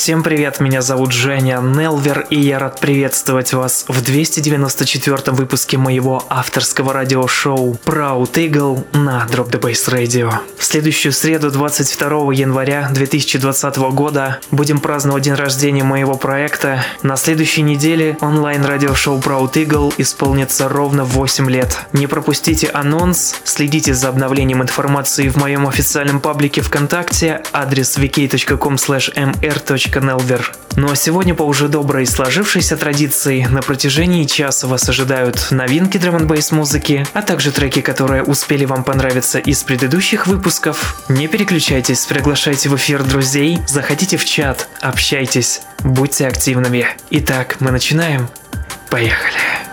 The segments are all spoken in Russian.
Всем привет, меня зовут Женя Нелвер, и я рад приветствовать вас в 294 выпуске моего авторского радиошоу Proud Eagle на Drop the Bass Radio. В следующую среду, 22 января 2020 года, будем праздновать день рождения моего проекта. На следующей неделе онлайн-радиошоу Proud Eagle исполнится ровно 8 лет. Не пропустите анонс, следите за обновлением информации в моем официальном паблике ВКонтакте, адрес vk.com mr Nelver. Ну а сегодня по уже доброй сложившейся традиции на протяжении часа вас ожидают новинки драм н музыки, а также треки, которые успели вам понравиться из предыдущих выпусков. Не переключайтесь, приглашайте в эфир друзей, заходите в чат, общайтесь, будьте активными. Итак, мы начинаем. Поехали.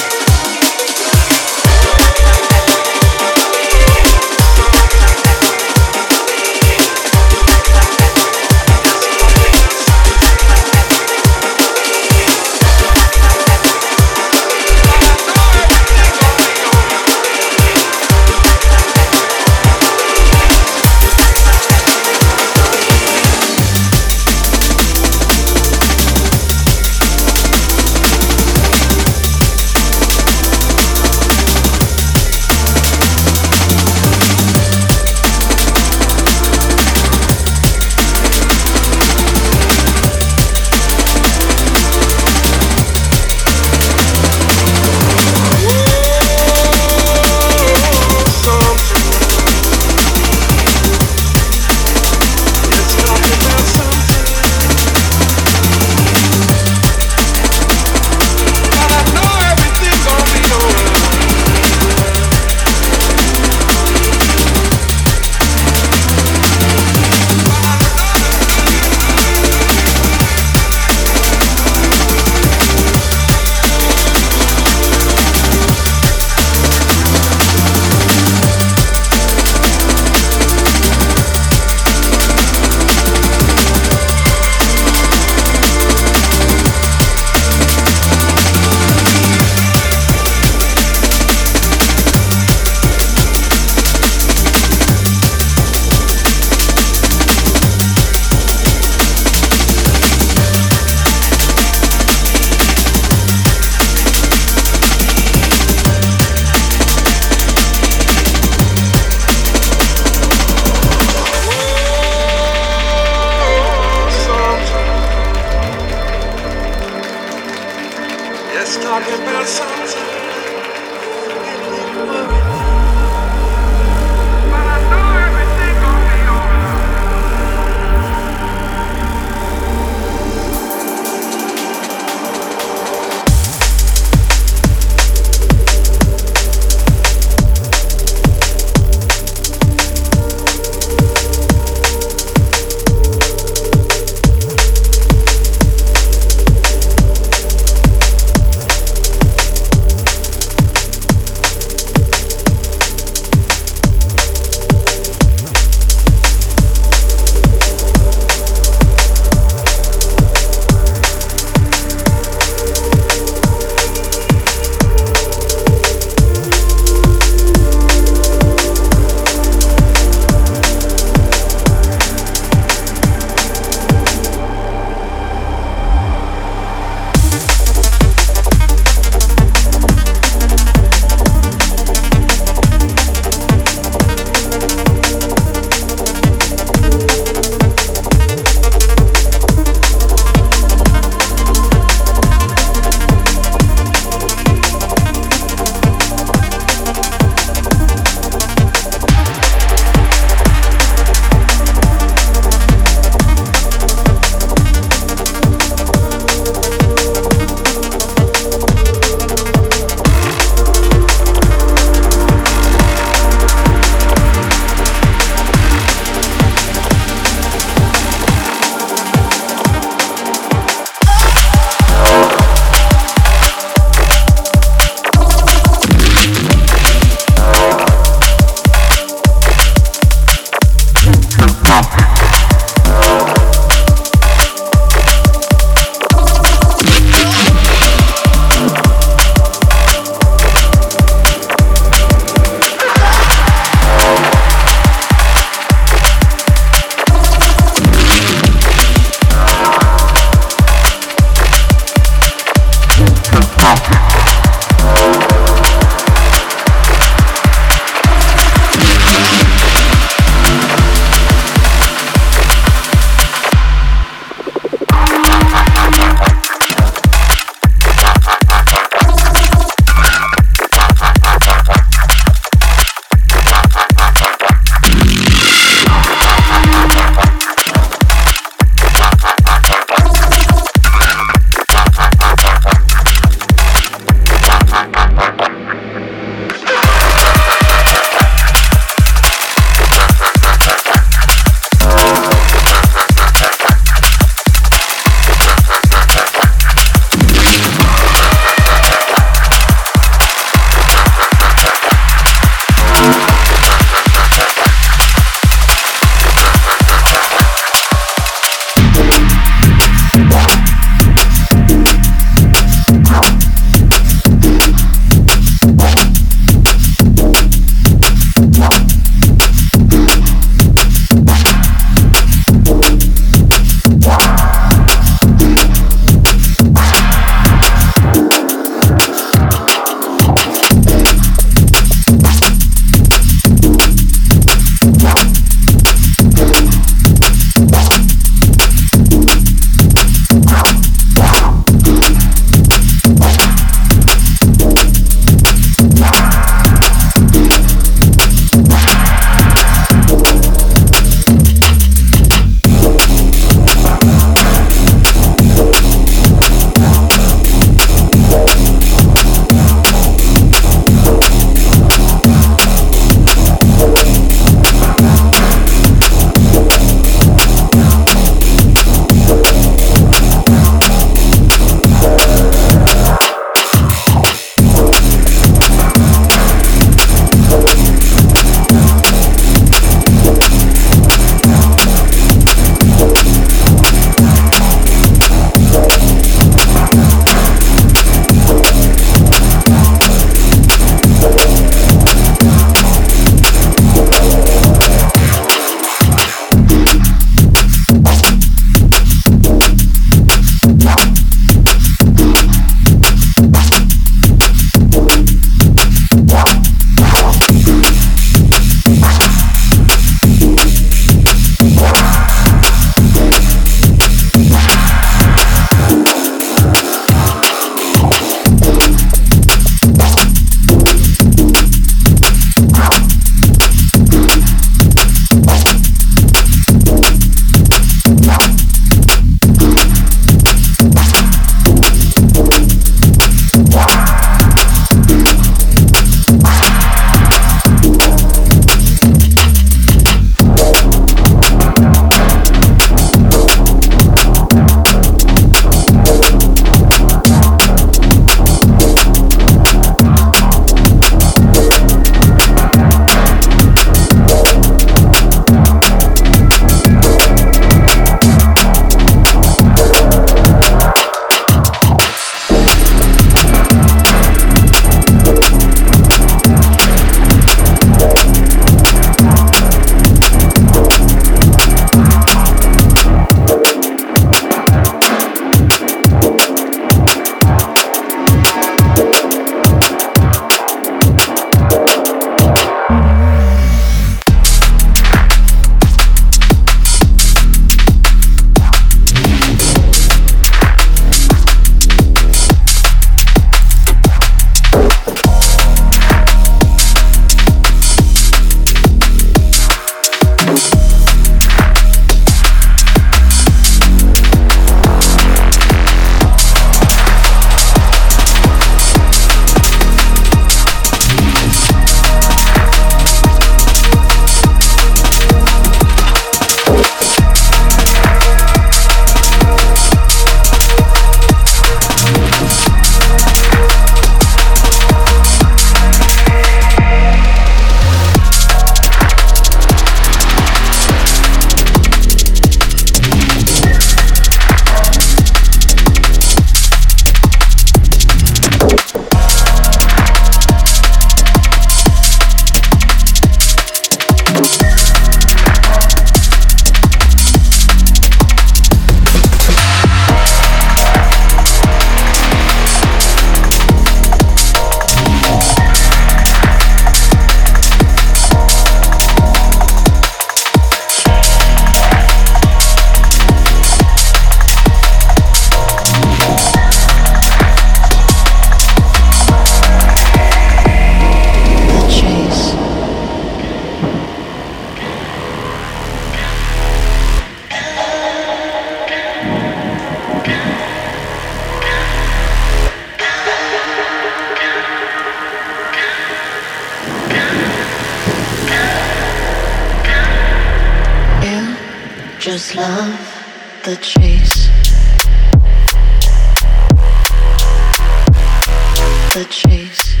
The chase.